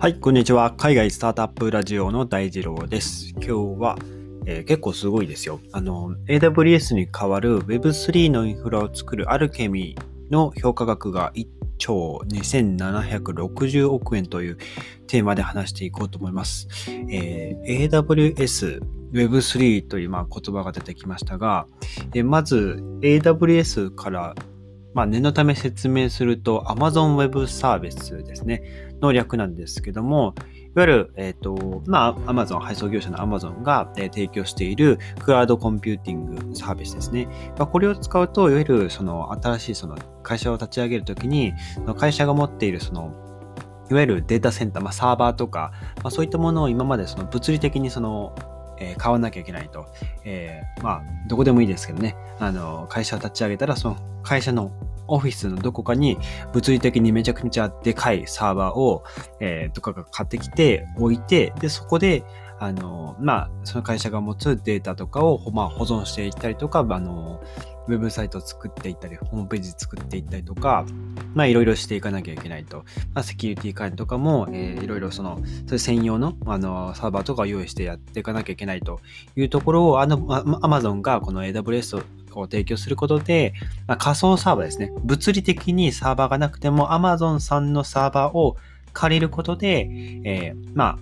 はい、こんにちは。海外スタートアップラジオの大二郎です。今日は、えー結構すごいですよ。あの、AWS に代わる Web3 のインフラを作るアルケミの評価額が1兆2760億円というテーマで話していこうと思います。えー AWS Web3 というまあ言葉が出てきましたが、えーまず AWS からまあ、念のため説明すると Amazon Web サービスですね。の略なんですけども、いわゆる、えっ、と、まあ、Amazon、配送業者の Amazon が、えー提供しているクラウドコンピューティングサービスですね。まあ、これを使うと、いわゆるその新しいその会社を立ち上げるときに、会社が持っているそのいわゆるデータセンター、まあ、サーバーとか、まあ、そういったものを今までその物理的にその、えー買わなきゃいけないと。えーまあ、どこでもいいですけどね。あの、会社を立ち上げたら、その会社のオフィスのどこかに物理的にめちゃくちゃでかいサーバーを、えーとかが買ってきて置いて、で、そこで、あの、まあ、その会社が持つデータとかを、まあ、保存していったりとか、あの、ウェブサイトを作っていったり、ホームページ作っていったりとか、まあ、いろいろしていかなきゃいけないと。まあ、セキュリティ関連とかも、えーいろいろその、それ専用の、あの、サーバーとかを用意してやっていかなきゃいけないというところを、あの、アマゾンがこの AWS を提供することで、まあ、仮想サーバーですね。物理的にサーバーがなくても Amazon さんのサーバーを借りることで、えーまあ、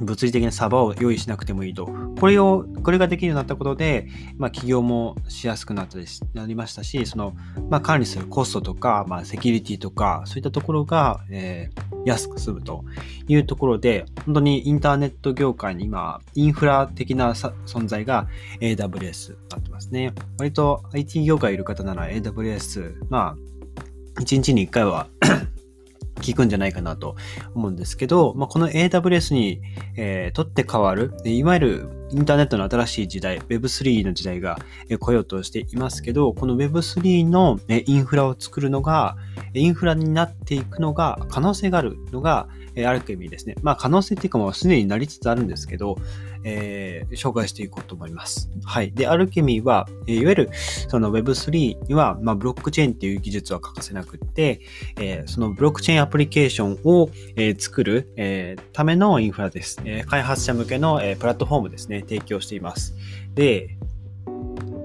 物理的なサバを用意しなくてもいいと。これを、これができるようになったことで、まあ、企業もしやすくなったりしなりましたし、その、まあ、管理するコストとか、まあ、セキュリティとか、そういったところが、えー安く済むというところで、本当にインターネット業界に今、インフラ的な存在が AWS になってますね。割と IT 業界いる方なら AWS、まあ、1日に1回は聞くんじゃないかなと思うんですけど、まあ、この AWS に、えー取って変わる、いわゆるインターネットの新しい時代、Web3 の時代が来ようとしていますけど、この Web3 のインフラを作るのが、インフラになっていくのが、可能性があるのが、えアルケミーですね。まあ可能性っていうかもうすでになりつつあるんですけど、えー紹介していこうと思います。はい。で、アルケミーは、えいわゆるその Web3 には、まあ、ブロックチェーンっていう技術は欠かせなくって、えーそのブロックチェーンアプリケーションを、えー作る、えためのインフラです。え開発者向けの、えプラットフォームですね、提供しています。で、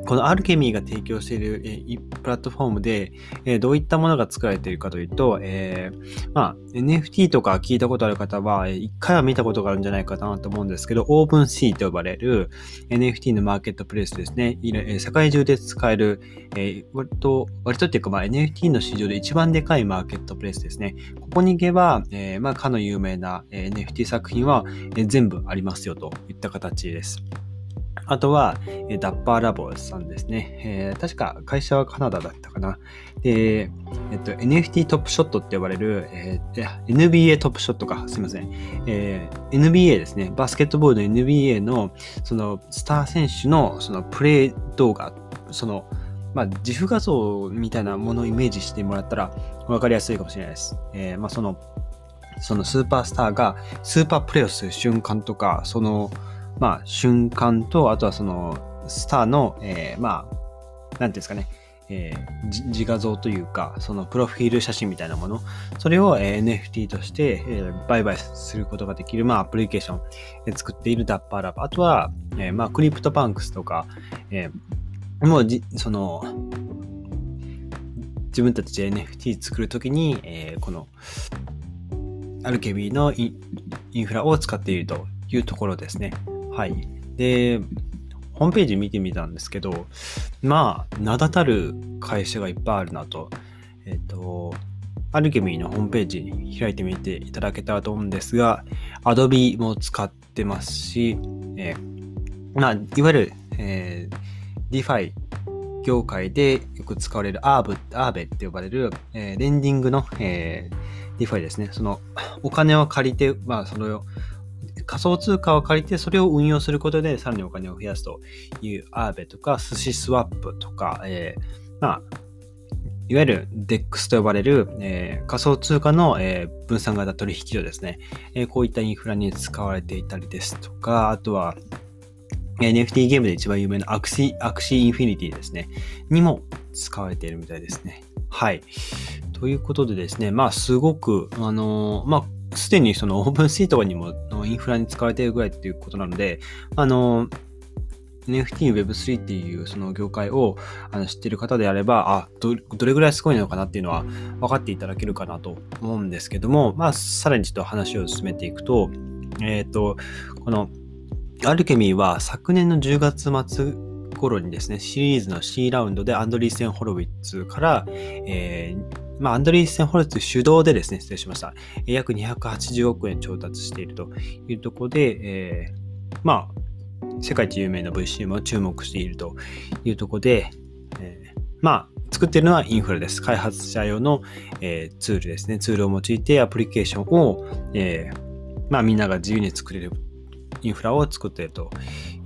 このアルケミーが提供している、えプラットフォームで、えどういったものが作られているかというと、えーまあ、NFT とか聞いたことある方は、一回は見たことがあるんじゃないかなと思うんですけど、OpenSea と呼ばれる NFT のマーケットプレイスですね。世界中で使える、えー割と、割とっていうか、まあ、NFT の市場で一番でかいマーケットプレイスですね。ここに行けば、えーまあ、かの有名な、NFT 作品は、全部ありますよといった形です。あとは、えーダッパーラボさんですね。えー確か会社はカナダだったかな。で、えっと、NFT トップショットって呼ばれる、えー NBA トップショットか、すいません。えー NBA ですね。バスケットボールの NBA の、その、スター選手の、その、プレイ動画、その、まあ、自負画像みたいなものをイメージしてもらったら分かりやすいかもしれないです。えーまあ、その、そのスーパースターがスーパープレイをする瞬間とか、その、まあ、瞬間と、あとはその、スターの、えーまあ、なんていうんですかね、えー自画像というか、そのプロフィール写真みたいなもの、それを、えー NFT として、えー売買することができる、まあ、アプリケーション、えー作っている Dapper Labs。あとは、えーまあ、 CryptoPunks とか、えーもうじ、その、自分たちで NFT 作るときに、えーこの、アルケミーのインインフラを使っているというところですね。はい。で、ホームページ見てみたんですけど、まあ、名だたる会社がいっぱいあるなと。えっ、と、アルケミーのホームページ開いてみていただけたらと思うんですが、Adobe も使ってますし、えーまあ、いわゆる、えー、DeFi 業界でよく使われる ARB、ARB って呼ばれる、えーレンディングの、えー、DeFi ですね。その、お金を借りて、まあ、それを、仮想通貨を借りて、それを運用することで、さらにお金を増やすという ARB とか、 SushiSwap とか、えーまあ、いわゆる DEX と呼ばれる、えー仮想通貨の、えー分散型取引所ですね、えーこういったインフラに使われていたりですとか、あとは、NFT ゲームで一番有名な Axie、Axie Infinity ですね。にも使われているみたいですね。はい。ということでですね、まあすごく、あのーまあすでにそのオープンシートにもインフラに使われているぐらいっていうことなので、あの、NFT、Web3 っていうその業界をあの知っている方であれば、あど、どれぐらいすごいのかなっていうのは分かっていただけるかなと思うんですけども、まあ、さらにちょっと話を進めていくと、えっ、ー、と、このアルケミーは昨年の10月末頃にですね、シリーズの C ラウンドでアンドリーセン・ホロウィッツから、えー、まあ、アンドリーセン・ホロウィッツ主導でですね、失礼しました。約280億円調達しているというところで、えー、まあ、世界一有名な VC も注目しているというところで、えー、まあ、作っているのはインフラです。開発者用の、えー、ツールですね。ツールを用いてアプリケーションを、えー、まあ、みんなが自由に作れるインフラを作っていると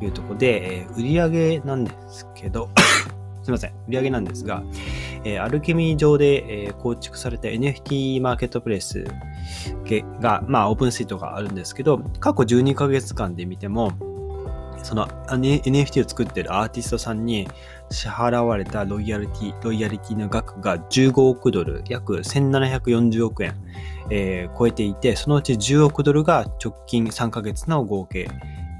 いうところで、えー、売上なんですけど すいません、売上なんですが、えー、アルケミー上で、えー、構築された NFT マーケットプレイスが、まあ、オープンシートがあるんですけど、過去12ヶ月間で見ても、その NFT を作ってるアーティストさんに支払われたロイヤリティ、ロイヤリティの額が15億ドル、約1740億円、えー、超えていて、そのうち10億ドルが直近3ヶ月の合計、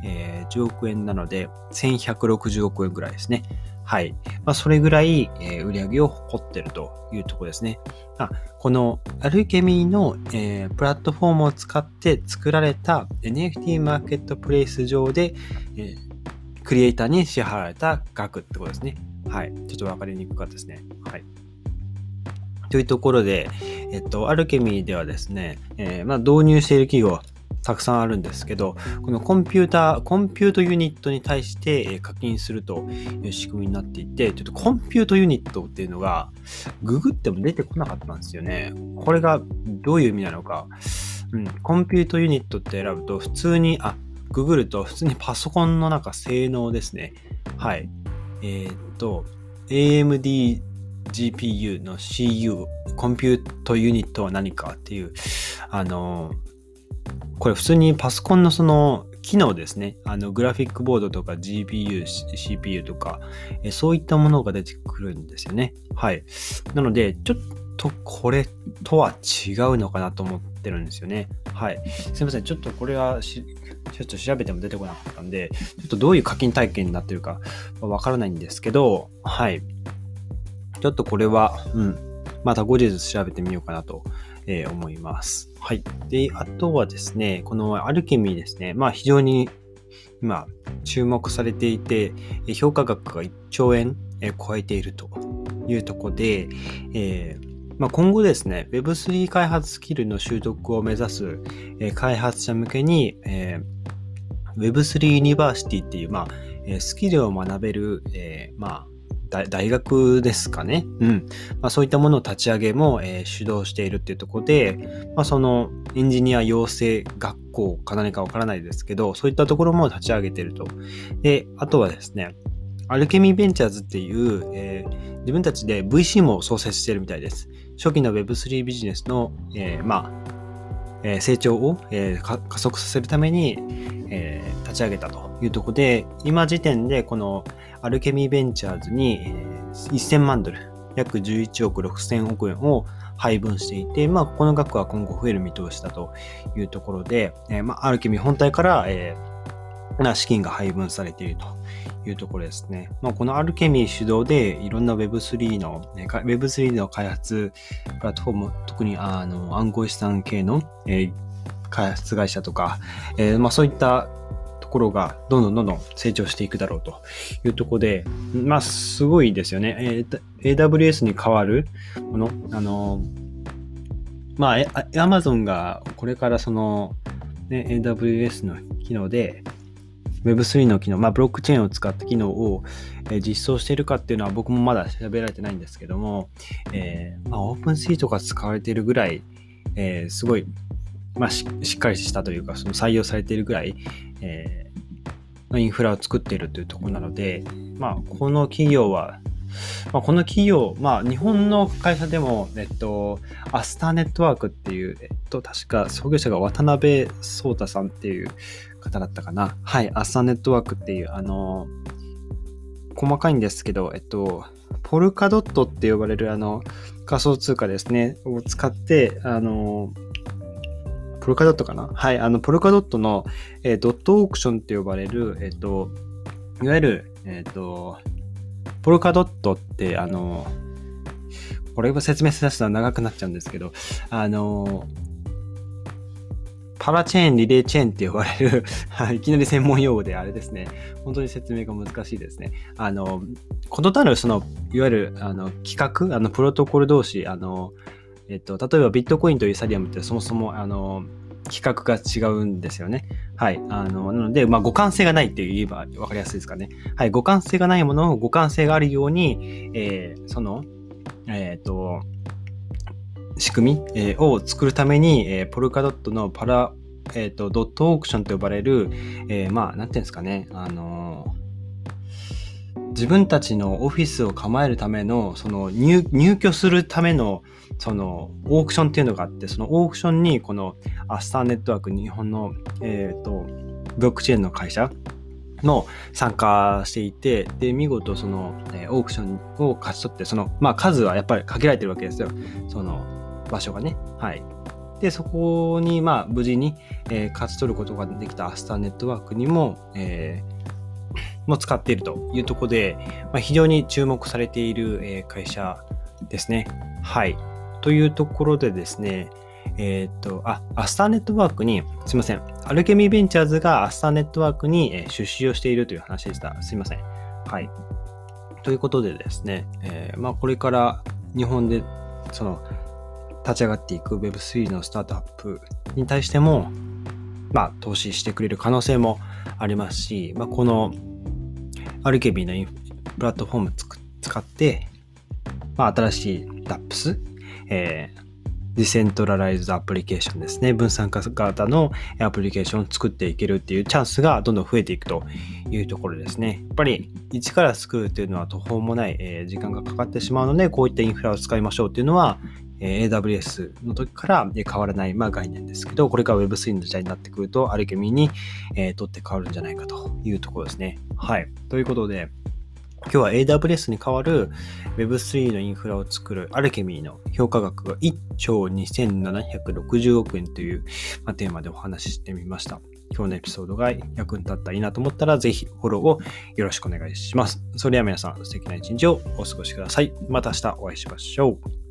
えー、10億円なので、1160億円ぐらいですね。はい。まあ、それぐらい、えー、売り上げを誇ってるというところですね。あこのアルケミーの、えー、プラットフォームを使って作られた NFT マーケットプレイス上で、えー、クリエイターに支払われた額ってことですね。はい。ちょっとわかりにくかったですね。はい。というところで、えっと、アルケミーではですね、えー、まあ、導入している企業、たくさんあるんですけど、このコンピューター、 compute unit に対して課金するという仕組みになっていて、ちょっと compute unit っていうのが、ググっても出てこなかったんですよね。これがどういう意味なのか。うん、 compute unit って選ぶと、普通に、あ、ググると普通にパソコンの中性能ですね。はい。えー、っと、AMD GPU の CU、コンピュートユニットは何かっていう、あのこれ普通にパソコンのその機能ですね。あのグラフィックボードとか GPU、CPU とか、えそういったものが出てくるんですよね。はい。なので、ちょっとこれとは違うのかなと思ってるんですよね。はい。すいません。ちょっとこれは、ちょっと調べても出てこなかったんで、ちょっとどういう課金体験になってるかわからないんですけど、はい。ちょっとこれは、うん。また後日調べてみようかなとえー、思います。はい。で、あとはですね、このアルケミーですね。まあ非常に今注目されていて、評価額が1兆円超えているというところで、えーまあ、今後ですね、Web3 開発スキルの習得を目指す、えー、開発者向けに、えー、Web3 ユニバーシティっていう、まあ、スキルを学べる、えー、まあ、大学ですかね。うん。まあ、そういったものを立ち上げも、えー、主導しているっていうところで、まあ、そのエンジニア養成学校か何かわからないですけど、そういったところも立ち上げていると。で、あとはですね、 Alchemy Ventures っていう、えー、自分たちで VC も創設しているみたいです。初期の Web3 ビジネスの、えー、まあ、え、成長を、え、加速させるために、え、立ち上げたというところで、今時点でこのアルケミーベンチャーズに、1000万ドル、約11億6000億円を配分していて、まあ、この額は今後増える見通しだというところで、えー、まあ、アルケミー本体から、えー、資金が配分されているというところですね。まあ、このアルケミー主導でいろんな Web3 の、Web3 の開発プラットフォーム、特にあの暗号資産系の、えー、開発会社とか、えーまあ、そういったところがどんどんどんどん成長していくだろうというところで、まあ、すごいですよね。えー、AWS に代わるもの、あの、まあ、Amazon がこれからその、ね、AWS の機能で、Web3 の機能、まあ、ブロックチェーンを使った機能を、え実装しているかっていうのは僕もまだ調べられてないんですけども、えー、まあ、オープンシートが使われているぐらい、えー、すごい、まあし、っかりしたというか、その採用されているぐらい、えー、インフラを作っているというところなので、まあ、この企業は、まあ、この企業、まあ、日本の会社でも、えっと、アスターネットワークっていう、えっと、確か創業者が渡辺壮太さんっていう方だったかな。はい、アスターネットワークっていう、あの、細かいんですけど、えっと、ポルカドットって呼ばれるあの仮想通貨ですね、を使って、あの、ポルカドットかな？はい、あの、ポルカドットの、えー、ドットオークションって呼ばれる、えっ、ー、と、いわゆる、えっ、ー、と、ポルカドットって、あの、これを説明しだしたら長くなっちゃうんですけど、あの、パラチェーン、リレーチェーンって呼ばれる いきなり専門用語であれですね。本当に説明が難しいですね。あの、ことたる、その、いわゆる、あの、企画、あの、プロトコル同士、あの、えっと、例えばビットコインとイーサリアムってそもそも、あの、規格が違うんですよね。はい。あの、なので、まあ、互換性がないって言えば分かりやすいですかね。はい。互換性がないものを互換性があるように、えー、その、えっ、ー、と、仕組み、えー、を作るために、えー、ポルカドットのパラ、えっ、と、ドットオークションと呼ばれる、えー、まあ、なんていうんですかね、あの自分たちのオフィスを構えるための、その入居するための、そのオークションっていうのがあって、そのオークションにこのアスターネットワーク、日本の、えっ、ー、と、ブロックチェーンの会社の参加していて、で、見事その、えー、オークションを勝ち取って、その、まあ数はやっぱり限られてるわけですよ。その場所がね。はい。で、そこに、まあ無事に、えー、勝ち取ることができたアスターネットワークにも、えー、も使っているというところで、まあ、非常に注目されている、え、会社ですね。はい。というところでですね、えっ、と、あ、アスターネットワークに、すいません。アルケミーベンチャーズがアスターネットワークに、出資をしているという話でした。すいません。はい。ということでですね、えー、まあ、これから日本で、その、立ち上がっていく Web3 のスタートアップに対しても、まあ、投資してくれる可能性もありますし、まあ、このアルケミーのプラットフォーム使って、まあ、新しい DApps、えー、 decentralized application ですね。分散化型のアプリケーションを作っていけるっていうチャンスがどんどん増えていくというところですね。やっぱり一から作るっていうのは途方もない、え、時間がかかってしまうので、こういったインフラを使いましょうっていうのは、AWS の時から変わらない、まあ、概念ですけど、これから Web3 の時代になってくると、アルケミーに、えー、取って変わるんじゃないかというところですね。はい。ということで、今日は AWS に代わる Web3 のインフラを作るアルケミーの評価額が1兆2760億円という、まあ、テーマでお話ししてみました。今日のエピソードが役に立ったらいいなと思ったら、ぜひフォローをよろしくお願いします。それでは皆さん、素敵な一日をお過ごしください。また明日お会いしましょう。